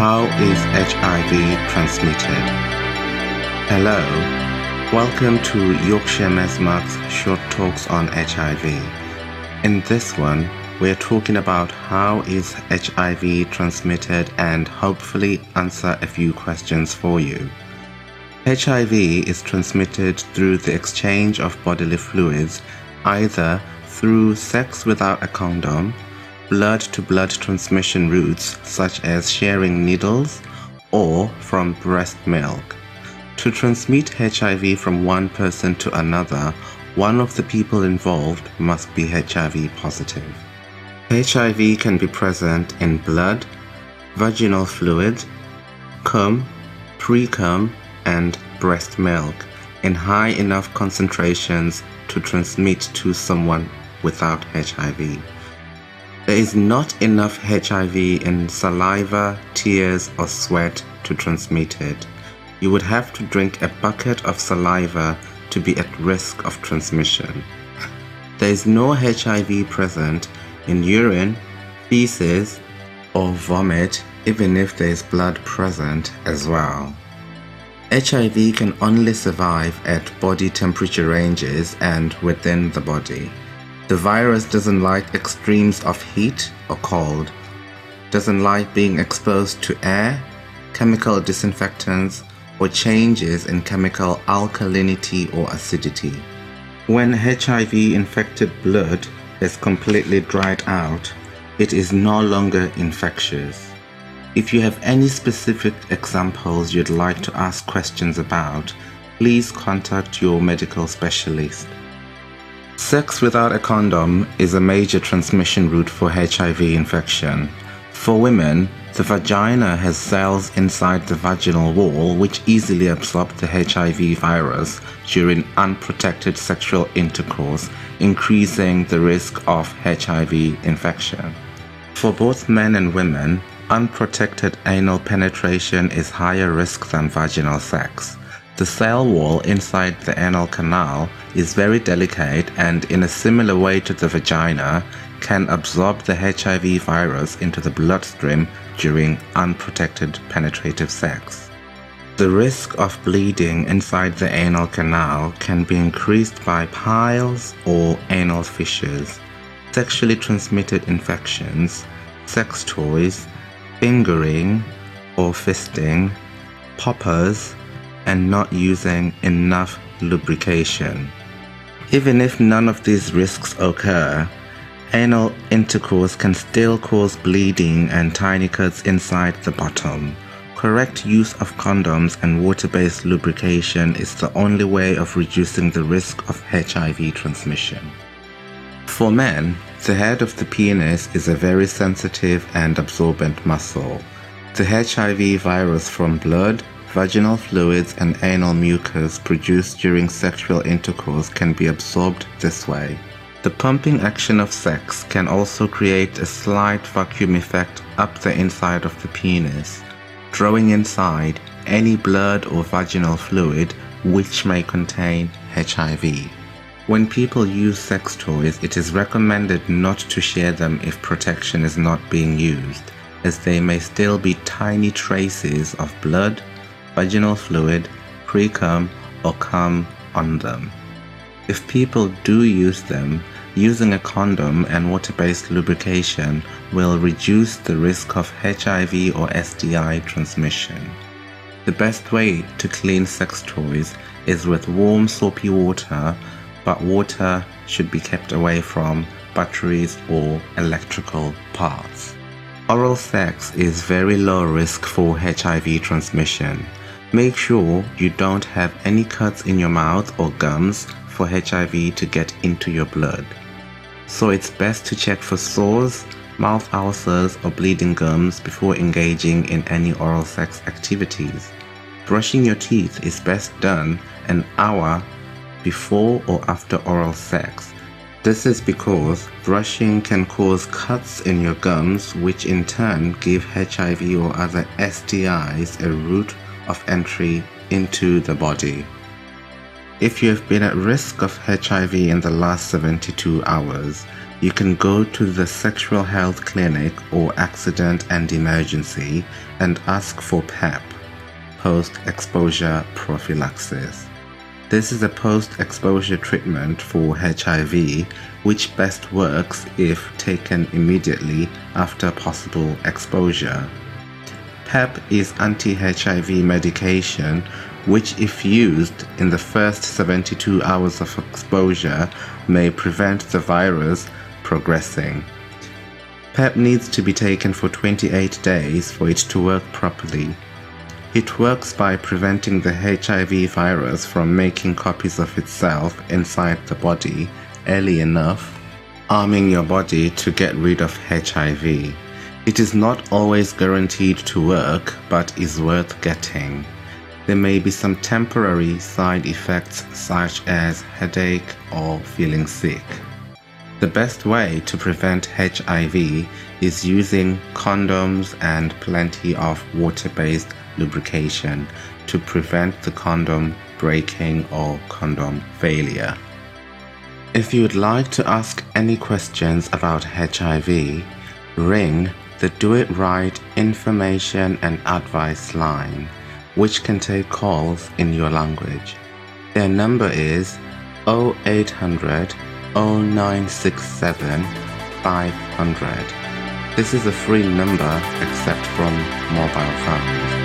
How is HIV transmitted? Hello, welcome to Yorkshire MESMAC's short talks on HIV. In this one, we're talking about how is HIV transmitted and hopefully answer a few questions for you. HIV is transmitted through the exchange of bodily fluids either through sex without a condom, blood to blood transmission routes such as sharing needles, or from breast milk. To transmit HIV from one person to another, one of the people involved must be HIV positive. HIV can be present in blood, vaginal fluid, cum, pre-cum, and breast milk in high enough concentrations to transmit to someone without HIV. There is not enough HIV in saliva, tears, or sweat to transmit it. You would have to drink a bucket of saliva to be at risk of transmission. There is no HIV present in urine, feces, or vomit, even if there is blood present as well. HIV can only survive at body temperature ranges and within the body. The virus doesn't like extremes of heat or cold, doesn't like being exposed to air, chemical disinfectants, or changes in chemical alkalinity or acidity. When HIV infected blood is completely dried out, it is no longer infectious. If you have any specific examples you'd like to ask questions about, please contact your medical specialist. Sex without a condom is a major transmission route for HIV infection. For women, the vagina has cells inside the vaginal wall which easily absorb the HIV virus during unprotected sexual intercourse, increasing the risk of HIV infection. For both men and women, unprotected anal penetration is higher risk than vaginal sex. The cell wall inside the anal canal is very delicate and in a similar way to the vagina can absorb the HIV virus into the bloodstream during unprotected penetrative sex. The risk of bleeding inside the anal canal can be increased by piles or anal fissures, sexually transmitted infections, sex toys, fingering or fisting, poppers, and not using enough lubrication. Even if none of these risks occur, anal intercourse can still cause bleeding and tiny cuts inside the bottom. Correct use of condoms and water based lubrication is the only way of reducing the risk of HIV transmission. For men, the head of the penis is a very sensitive and absorbent muscle. The HIV virus from blood, vaginal fluids, and anal mucus produced during sexual intercourse can be absorbed this way. The pumping action of sex can also create a slight vacuum effect up the inside of the penis, drawing inside any blood or vaginal fluid which may contain HIV. When people use sex toys, it is recommended not to share them if protection is not being used, as they may still be tiny traces of blood, vaginal fluid, pre-cum, or cum on them. If people do use them, using a condom and water-based lubrication will reduce the risk of HIV or STI transmission. The best way to clean sex toys is with warm soapy water, but water should be kept away from batteries or electrical parts. Oral sex is very low risk for HIV transmission. Make sure you don't have any cuts in your mouth or gums for HIV to get into your blood. So it's best to check for sores, mouth ulcers, or bleeding gums before engaging in any oral sex activities. Brushing your teeth is best done an hour before or after oral sex. This is because brushing can cause cuts in your gums, which in turn give HIV or other STIs a route of entry into the body. If you have been at risk of HIV in the last 72 hours, you can go to the sexual health clinic or accident and emergency and ask for PEP, post exposure prophylaxis. This is a post exposure treatment for HIV which best works if taken immediately after possible exposure. PEP is anti HIV medication which, if used in the first 72 hours of exposure, may prevent the virus progressing. PEP needs to be taken for 28 days for it to work properly. It works by preventing the HIV virus from making copies of itself inside the body early enough, arming your body to get rid of HIV. It is not always guaranteed to work, but is worth getting. There may be some temporary side effects such as headache or feeling sick. The best way to prevent HIV is using condoms and plenty of water based lubrication to prevent the condom breaking or condom failure. If you would like to ask any questions about HIV, ring the Do It Right information and advice line, which can take calls in your language. Their number is 0800 0967 500. This is a free number except from mobile phones.